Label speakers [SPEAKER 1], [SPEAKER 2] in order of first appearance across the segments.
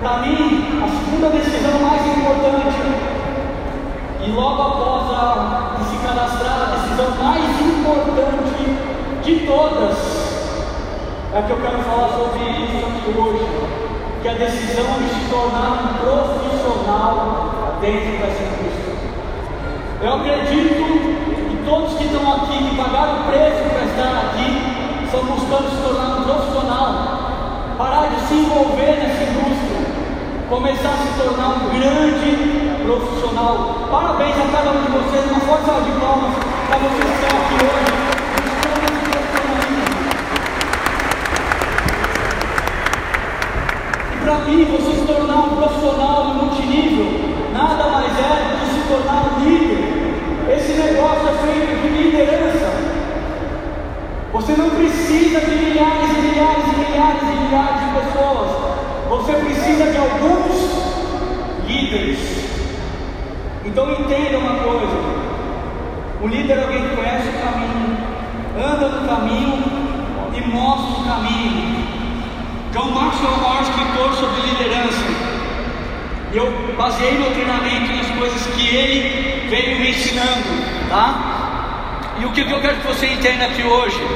[SPEAKER 1] Para mim, a segunda decisão mais importante, e logo após a, se cadastrar, a decisão mais importante de todas, é que eu quero falar sobre isso aqui hoje, que é a decisão de se tornar um profissional dentro dessa indústria. Eu acredito que todos que estão aqui, que pagaram o preço para estar aqui, estão buscando se tornar um profissional, parar de se envolver nessa indústria, começar a se tornar um grande profissional. Parabéns a cada um de vocês, uma forte de palmas para vocês que estão aqui hoje. Para mim, você se tornar um profissional no multinível, nada mais é do que se tornar um líder. Esse negócio é feito de liderança. Você não precisa de milhares e milhares e milhares e milhares de pessoas. Você precisa de alguns líderes. Então entenda uma coisa: o líder é alguém que conhece o caminho, anda no caminho e mostra o caminho. John Maxwell é o maior escritor sobre liderança. E eu baseei meu treinamento nas coisas que ele veio me ensinando, tá? E o que eu quero que você entenda aqui hoje?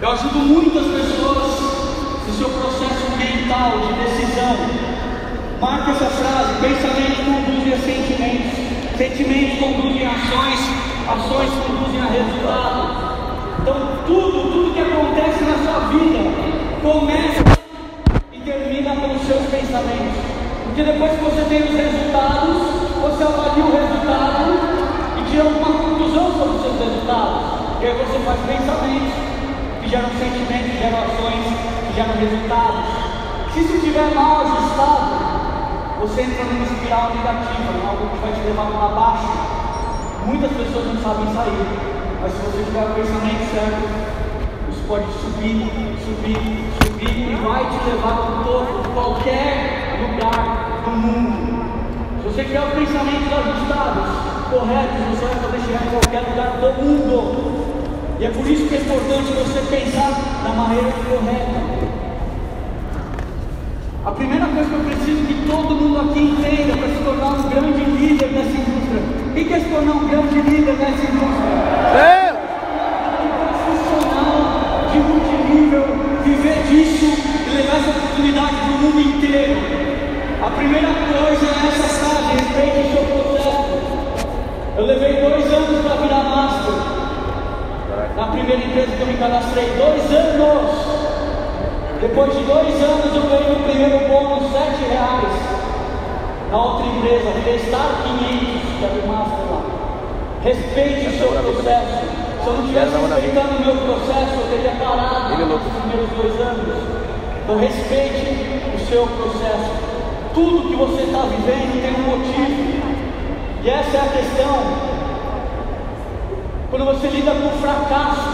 [SPEAKER 1] Eu ajudo muitas pessoas seu processo mental de decisão. Marque essa frase: pensamentos conduzem a sentimentos, sentimentos conduzem a ações, ações conduzem a resultados. Então, tudo, tudo que acontece na sua vida começa e termina pelos seus pensamentos. Porque depois que você tem os resultados, você avalia o resultado e tira uma conclusão sobre os seus resultados. E aí você faz pensamentos que geram sentimentos, que geram ações, que geram resultados. Se isso estiver mal ajustado, você entra numa espiral negativa, algo que vai te levar para baixo. Muitas pessoas não sabem sair, mas se você tiver o pensamento certo, isso pode subir, subir, subir e vai te levar para qualquer lugar do mundo. Se você tiver os pensamentos ajustados, corretos, você vai poder chegar em qualquer lugar do mundo. E é por isso que é importante você pensar da maneira correta. A primeira coisa que eu preciso que todo mundo aqui entenda para se tornar um grande líder nessa indústria. Quem quer se tornar um grande líder nessa indústria?
[SPEAKER 2] É.
[SPEAKER 1] Profissional de multinível, viver disso e levar essa oportunidade para o mundo inteiro. A primeira coisa é essa frase, respeite o seu processo. Eu levei dois anos. Na primeira empresa que eu me cadastrei, dois anos. Depois de dois anos eu ganhei o primeiro bônus, sete reais. Na outra empresa, Restar 500, já vi master lá. Respeite o seu processo. Se eu não estivesse respeitando o meu processo, eu teria parado nos primeiros dois anos. Então respeite o seu processo. Tudo que você está vivendo tem um motivo. E essa é a questão. Quando você lida com o fracasso,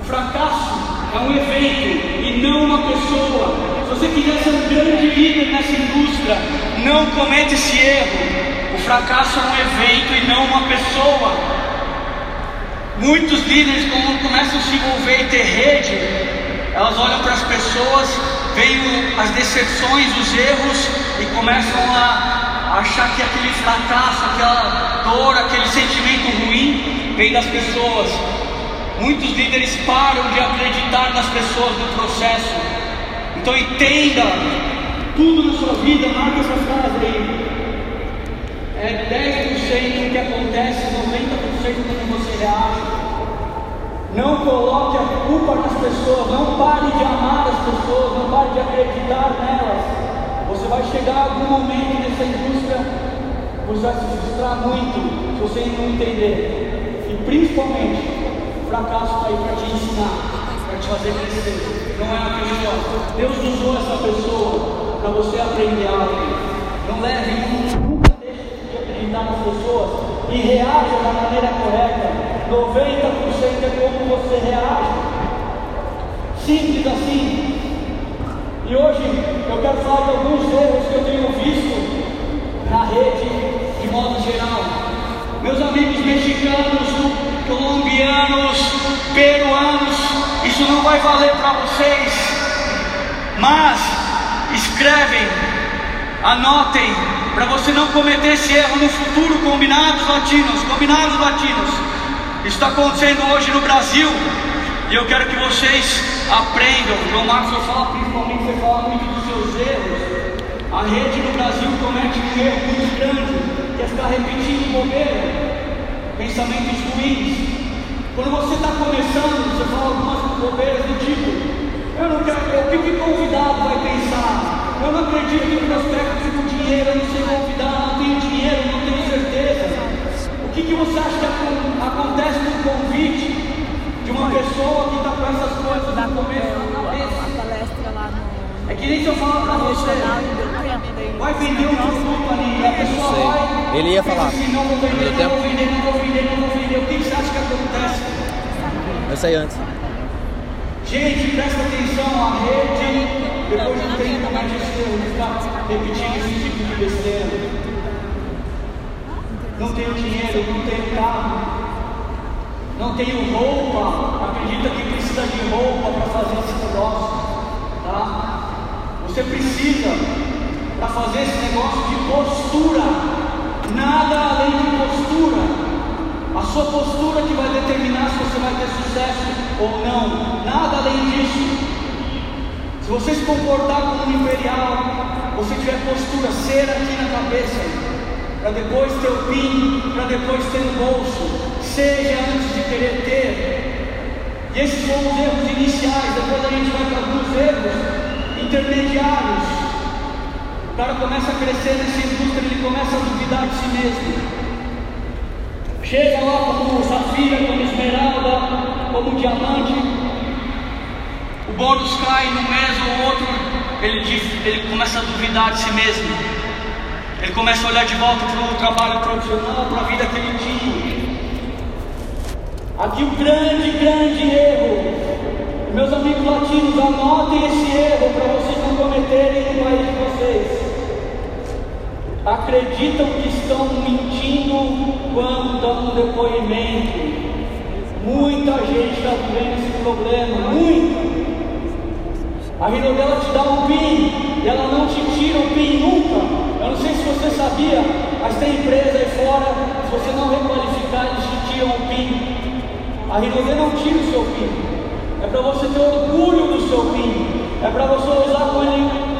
[SPEAKER 1] o fracasso é um evento e não uma pessoa. Se você quiser ser um grande líder nessa indústria, não cometa esse erro. O fracasso é um evento e não uma pessoa. Muitos líderes, quando começam a se envolver e ter rede, elas olham para as pessoas, veem as decepções, os erros e começam a achar que aquele fracasso, aquela dor, aquele sentimento ruim vem das pessoas. Muitos líderes param de acreditar nas pessoas no processo. Então entenda, tudo na sua vida, marca essa frase aí. É 10% do que acontece, 90% do que você reage. Não coloque a culpa nas pessoas, não pare de amar as pessoas, não pare de acreditar nelas. Você vai chegar a algum momento nessa indústria, você vai se frustrar muito se você não entender. E principalmente, o fracasso está aí para te ensinar, para te fazer crescer. Não é uma questão. Deus usou essa pessoa para você aprender algo. Não leve, nunca deixe de acreditar nas pessoas e reaja da maneira correta. 90% é como você reage. Simples assim. E hoje eu quero falar de alguns erros que eu tenho visto na rede de modo geral. Meus amigos mexicanos, colombianos, peruanos, isso não vai valer para vocês, mas escrevem, anotem, para você não cometer esse erro no futuro, combinados latinos, combinados latinos. Isso está acontecendo hoje no Brasil, e eu quero que vocês aprendam. João Marcos vai falar principalmente, você fala muito dos seus erros. A rede no Brasil comete um erro muito grande, que é ficar repetindo bobeira, pensamentos ruins. Quando você está começando, você fala algumas bobeiras do tipo, eu não quero, o que o convidado vai pensar? Eu não acredito que o prospecto com dinheiro, eu não sei convidar, não tenho dinheiro, não tenho certeza. O que, que você acha que acontece com o convite de uma pessoa que está com essas coisas no começo na cabeça? É que nem se eu falar para você, vai vender um produto ali, a pessoa vai.
[SPEAKER 2] Ele ia falar.
[SPEAKER 1] Assim, não vou vender, não vou vender, não vou vender, não vou vender. O que você acha que acontece?
[SPEAKER 2] Eu sei antes.
[SPEAKER 1] Gente, presta atenção, a rede, depois de um tempo, erro de ficar repetindo esse tipo de besteira. Não tenho dinheiro, não tenho carro, não tenho roupa, acredita que precisa de roupa para fazer esse negócio, tá? Você precisa, para fazer esse negócio, de postura, nada além de postura. A sua postura que vai determinar se você vai ter sucesso ou não, nada além disso. Se você se comportar como um imperial, você tiver postura, ser aqui na cabeça, para depois ter o PIN, para depois ter no bolso, seja antes de querer ter. E esses são os erros iniciais, depois a gente vai para alguns erros intermediários. O cara começa a crescer nessa indústria, ele começa a duvidar de si mesmo. Chega lá como safira, como esmeralda, como diamante. O bônus cai no mês ou outro, ele, diz, ele começa a duvidar de si mesmo. Ele começa a olhar de volta para o trabalho profissional, para a vida que ele tinha. Aqui o grande, grande erro. Meus amigos latinos, anotem esse erro para vocês não cometerem no país de vocês. Acreditam que estão mentindo quando dão um depoimento. Muita gente está vivendo esse problema, muito. A Rinodela te dá um PIN e ela não te tira o PIN nunca. Eu não sei se você sabia, mas tem empresa aí fora, se você não requalificar, eles te tiram o PIN. A Rinodê não tira o seu PIN. É para você ter orgulho do seu PIN. É para você usar com ele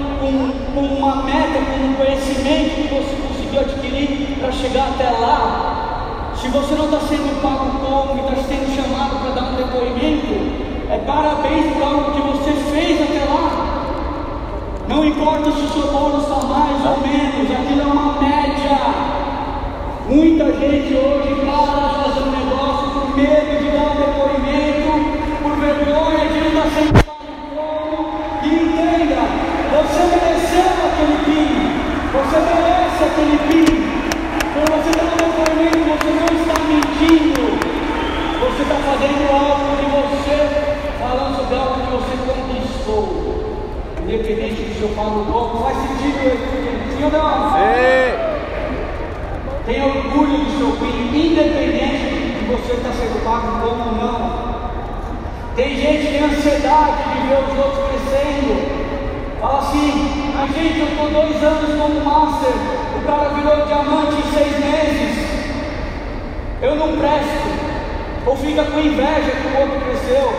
[SPEAKER 1] com uma meta, com um conhecimento que você conseguiu adquirir para chegar até lá. Se você não está sendo pago como e está sendo chamado para dar um depoimento, é parabéns por algo que você fez até lá. Não importa se o seu bônus está mais ou menos, aquilo é uma média. Muita gente hoje para fazer um negócio por medo de dar um depoimento, por vergonha de não estar pago como. E entenda, você mereceu aquele PIN, você merece aquele PIN. Quando você dá um depoimento, você não está mentindo, você está fazendo algo de você, falando sobre algo que você conquistou independente do seu pago pouco, faz sentido isso, sim ou não?
[SPEAKER 2] Sim.
[SPEAKER 1] Tenha orgulho do seu filho, independente de você estar sendo pago como ou não. Tem gente que tem ansiedade de ver os outros crescendo. Fala assim, a gente, eu estou dois anos como master, o cara virou diamante em seis meses. Eu não presto. Ou fica com inveja que o outro cresceu.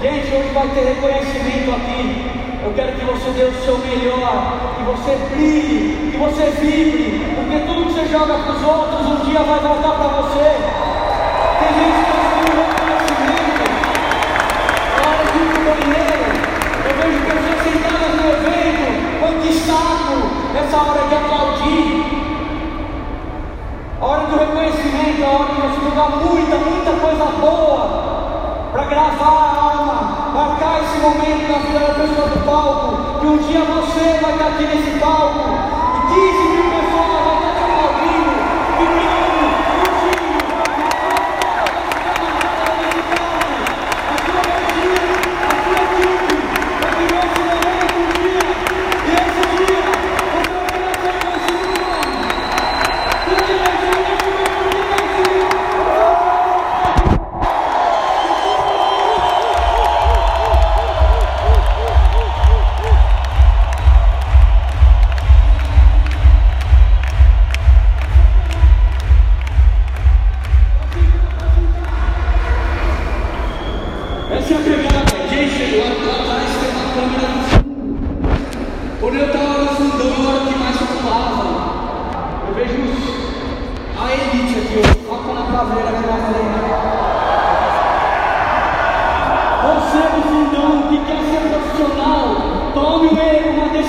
[SPEAKER 1] Gente, hoje vai ter reconhecimento aqui. Eu quero que você dê o seu melhor, que você brilhe, que você vibre, porque tudo que você joga para os outros um dia vai voltar para você. Tem gente que com reconhecimento, na hora de banheiro, eu vejo pessoas sentadas no evento, saco, nessa hora de aplaudir. jogar muita, muita coisa boa para gravar a alma, marcar esse momento na vida da pessoa do palco. Que um dia você vai estar aqui nesse palco e 15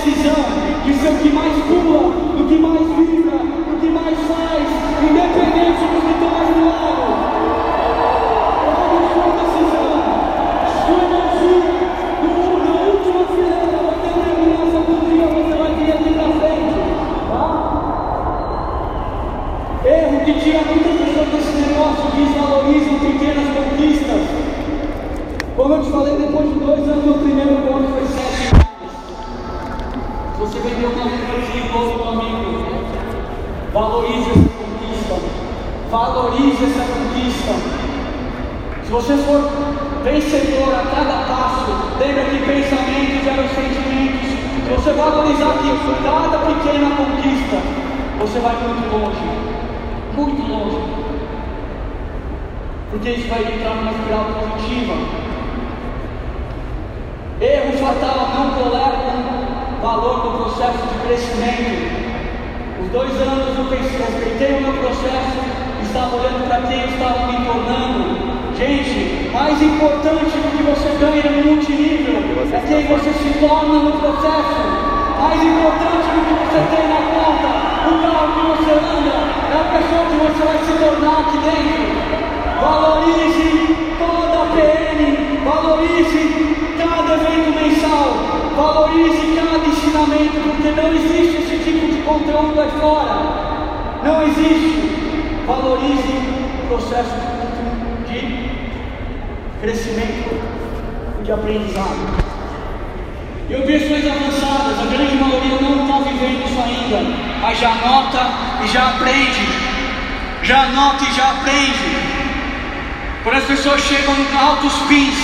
[SPEAKER 1] decisão de ser o que mais pula, Porque isso vai entrar numa espiral positiva. Erro fatal, não coleta valor no processo de crescimento. Os dois anos eu respeitei o meu processo, estava olhando para quem eu estava me tornando. Gente, mais importante do que você ganha no multinível é quem você se torna no processo. Mais importante do que você tem na conta, o carro que você anda, é a pessoa que você vai se tornar aqui dentro. Valorize toda a PN, valorize cada evento mensal, valorize cada ensinamento, porque não existe esse tipo de conteúdo aí fora. Não existe. Valorize o processo de crescimento e de aprendizado. E objeções avançadas, a grande maioria não está vivendo isso ainda, mas já anota e já aprende. Já anota e já aprende. Quando as pessoas chegam em altos pins,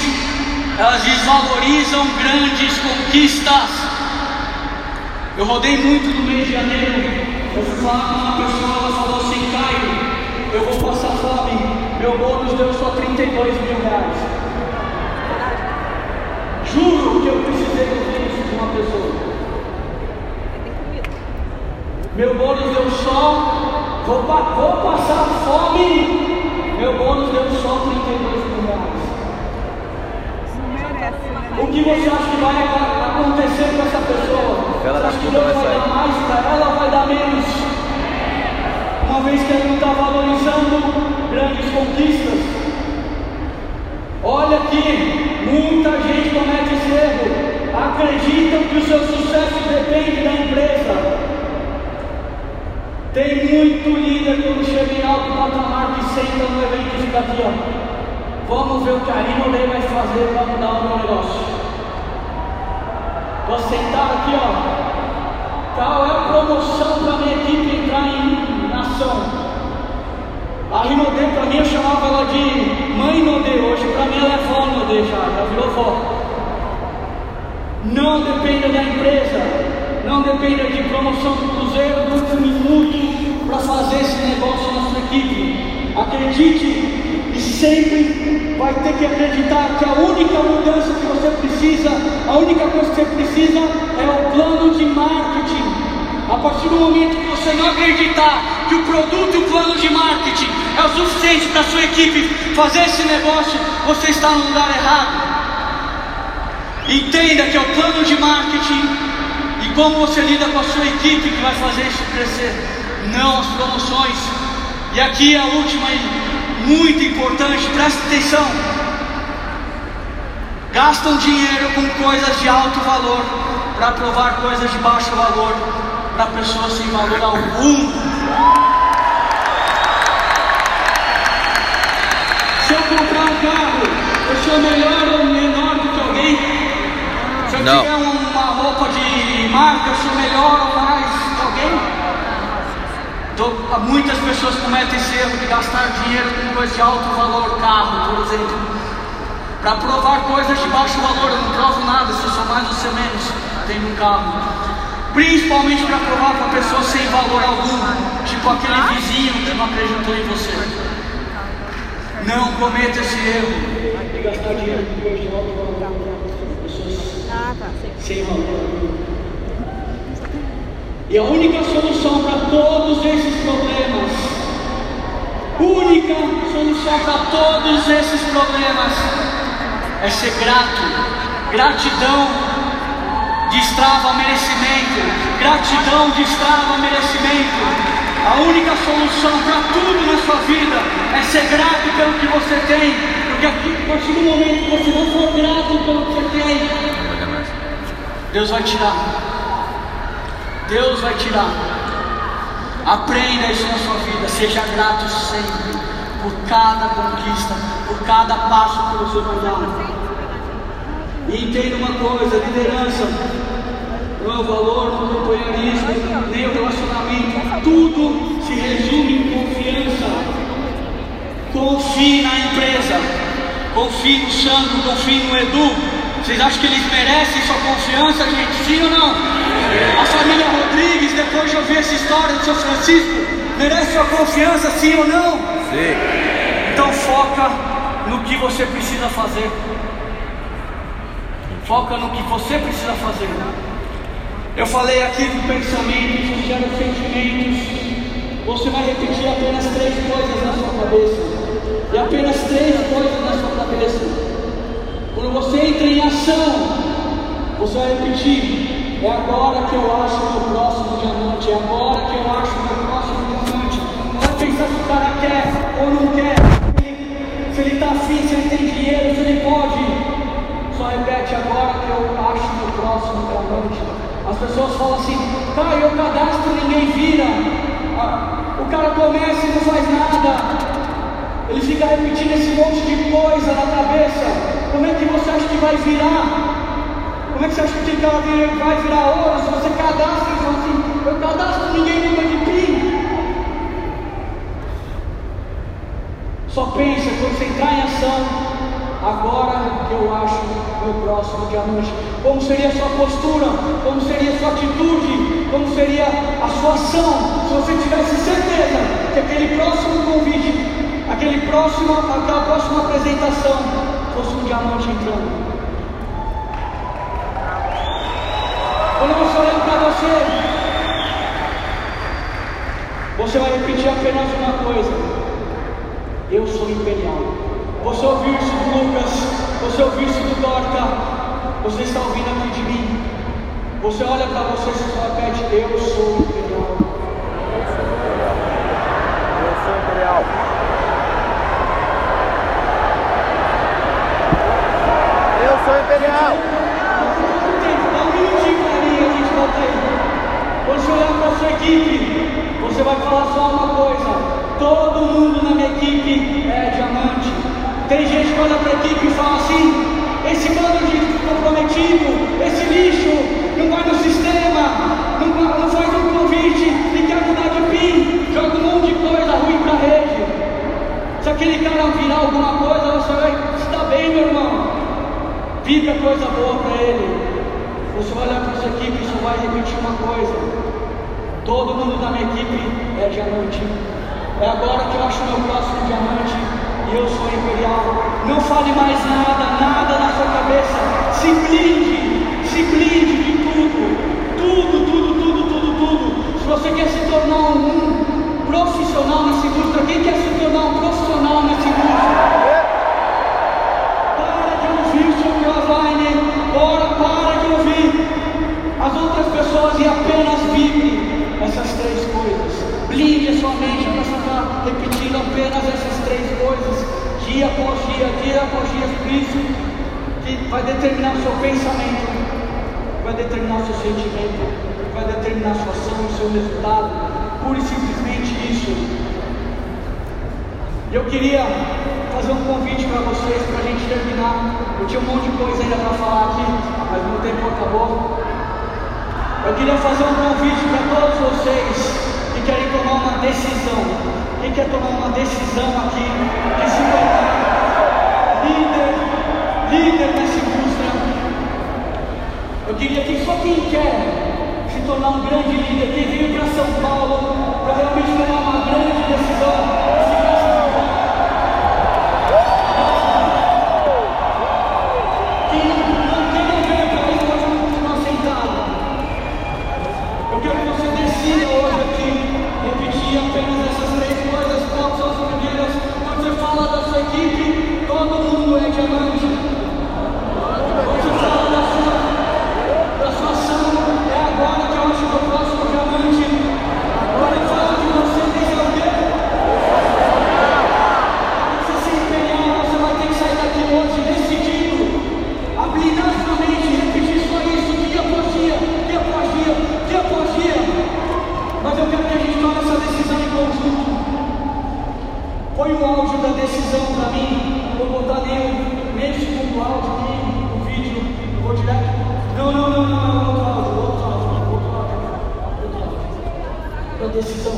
[SPEAKER 1] elas desvalorizam grandes conquistas. Eu rodei muito no mês de janeiro. Eu fui falar com uma pessoa, ela falou assim: Caio, eu vou passar fome. Meu bônus deu só 32 mil reais. Juro que eu precisei ouvir isso de uma pessoa. Meu bônus deu só. Vou, vou passar fome. Meu bônus deu só 32 mil reais. O que você acha que vai acontecer com essa pessoa?
[SPEAKER 2] Ela
[SPEAKER 1] acha que Deus
[SPEAKER 2] vai
[SPEAKER 1] dar mais para ela vai dar menos? Uma vez que ela não está valorizando grandes conquistas. Olha aqui, muita gente comete esse erro. Acreditam que o seu sucesso depende da empresa. Tem muito líder quando chega em alto patamar que senta no evento e fica aqui, ó. Vamos ver o que a Rimolei vai fazer para mudar o meu negócio. Estou sentado aqui, ó. Qual é a promoção para minha equipe entrar em em ação? A Rinodê, para mim, eu chamava ela de mãe Nodê. Hoje, para mim, ela é vó Nodê já, já virou vó. Não dependa da empresa, não dependa de promoção do Cruzeiro do último minuto para fazer esse negócio na sua equipe. Acredite e sempre vai ter que acreditar que a única mudança que você precisa, a única coisa que você precisa é o plano de marketing. A partir do momento que você não acreditar que o produto e o plano de marketing é o suficiente para a sua equipe fazer esse negócio, você está no lugar errado. Entenda que é o plano de marketing e como você lida com a sua equipe que vai fazer isso crescer, não as promoções. E aqui é a última e muito importante, presta atenção. Gastam dinheiro com coisas de alto valor para provar coisas de baixo valor para pessoas sem valor algum. Se eu comprar um carro, eu sou melhor ou menor do que alguém? Se eu
[SPEAKER 2] Não.
[SPEAKER 1] tiver uma roupa de marca, sou melhor ou mais alguém? Muitas pessoas cometem esse erro de gastar dinheiro com coisas de alto valor, carro, por exemplo, para provar coisas de baixo valor. Eu não provo nada, se eu sou mais ou se menos, tenho um carro. Principalmente para provar para pessoas sem valor algum, tipo aquele vizinho que não acreditou em você. Não cometa esse erro de gastar dinheiro com coisas de alto valor
[SPEAKER 3] Tá. Sei.
[SPEAKER 1] sem valor. E a única solução para todos esses problemas, única solução para todos esses problemas, é ser grato. Gratidão destrava merecimento. Gratidão destrava merecimento. A única solução para tudo na sua vida é ser grato pelo que você tem. Porque a partir do momento que você não for grato pelo que você tem, Deus vai tirar. Deus vai tirar. Aprenda isso na sua vida. Seja grato sempre por cada conquista, por cada passo que você vai dar. E entenda uma coisa: liderança não é o valor, não é companheirismo, nem o relacionamento. Tudo se resume em confiança. Confie na empresa. Confie no Sandro, confie no Edu. Vocês acham que eles merecem sua confiança, gente? Sim ou não? A família Rodrigues, depois de ouvir essa história do seu Francisco, merece sua confiança, sim ou não?
[SPEAKER 2] Sim.
[SPEAKER 1] Então foca no que você precisa fazer. Foca no que você precisa fazer. Eu falei aqui do pensamento, gera sentimentos. Você vai repetir apenas três coisas na sua cabeça. E apenas três coisas na sua você vai repetir: é agora que eu acho o meu próximo diamante, é agora que eu acho o meu próximo diamante. Não vai pensar se o cara quer ou não quer, se ele está afim, se ele tem dinheiro, se ele pode. Só repete agora que eu acho o meu próximo diamante. As pessoas falam assim: tá, eu cadastro ninguém vira. Ah, o cara começa e não faz nada. Ele fica repetindo esse monte de coisa na cabeça. Como é que você acha que vai virar? Como é que você acha que vira- vai virar ouro? Se você cadastra e fala assim, eu cadastro ninguém muda de PIN. Só pensa, quando você entrar em ação, agora eu acho meu próximo diamante. Como seria a sua postura? Como seria a sua atitude? Como seria a sua ação? Se você tivesse certeza que aquele próximo convite, aquele próximo, aquela próxima apresentação fosse um diamante entrando. Quando você olhar para você, você vai repetir apenas uma coisa: Eu sou imperial. Você ouviu isso do Lucas, você ouviu isso do Dorca, você está ouvindo aqui de mim. Você olha para você e você repete: Eu sou imperial.
[SPEAKER 2] Eu sou imperial. Eu sou imperial.
[SPEAKER 1] Dá um minutinho para mim, a gente volta aí. Quando você olhar para a sua equipe, você vai falar só uma coisa: todo mundo na minha equipe é diamante. Tem gente que olha para a equipe e fala assim: esse bando de comprometido, esse lixo, não vai no sistema, não, não faz um convite e quer mudar de PIN, joga um monte de coisa ruim para a rede. Se aquele cara virar alguma coisa, você vai dar bem, meu irmão. Fica coisa boa para ele. Você vai olhar para sua equipe e só vai repetir uma coisa. Todo mundo da minha equipe é diamante. É agora que eu acho meu próximo diamante e eu sou imperial. Não fale mais nada, nada na sua cabeça. Se blinde, se blinde de tudo. Tudo, tudo, tudo, tudo, tudo. Se você quer se tornar um profissional nessa indústria, quem quer se tornar um profissional nessa indústria? As outras pessoas e apenas vibre essas três coisas. Blinde a sua mente para ficar repetindo apenas essas três coisas, dia após dia, dia após dia, isso que vai determinar o seu pensamento, vai determinar o seu sentimento, vai determinar a sua ação, o seu resultado, pura e simplesmente isso. Eu queria fazer um convite para vocês, para a gente terminar. Eu tinha um monte de coisa ainda para falar aqui, mas meu tempo acabou. Eu queria fazer um convite para todos vocês que querem tomar uma decisão. Quem quer tomar uma decisão aqui de se tornar líder, líder nessa indústria? Eu queria que só quem quer se tornar um grande líder, quem veio para São Paulo para realmente tomar uma grande decisão. uma decisão.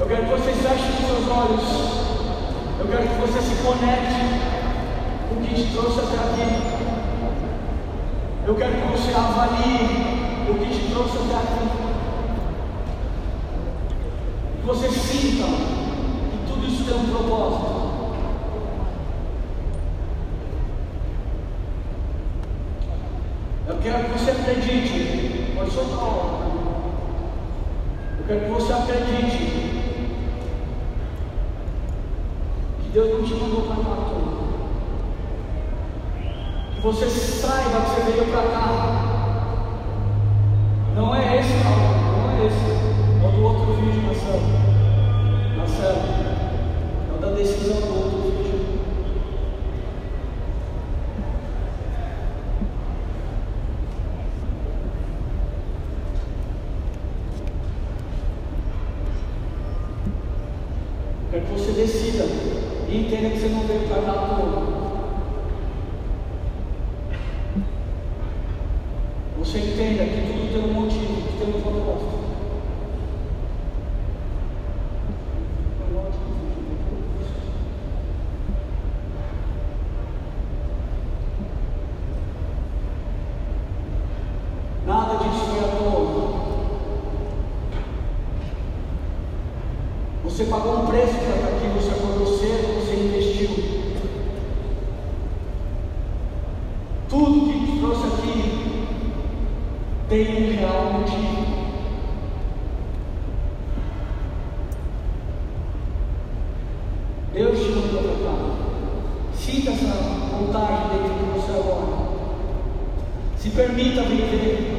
[SPEAKER 1] Eu quero que você feche os seus olhos. Eu quero que você se conecte com o que te trouxe até aqui. Eu quero que você avalie o que te trouxe até aqui. Que você sinta que tudo isso tem um propósito. Eu quero que você acredite. Pode soltar quero que você acredite que Deus não te mandou para cá. Que você saiba que você veio para cá. Não é esse, não, não é esse. É o do outro vídeo, Marcelo. Marcelo, é o da decisão do 良い仕事だとかシータさんを大事で自分を背負わ si permita di vedere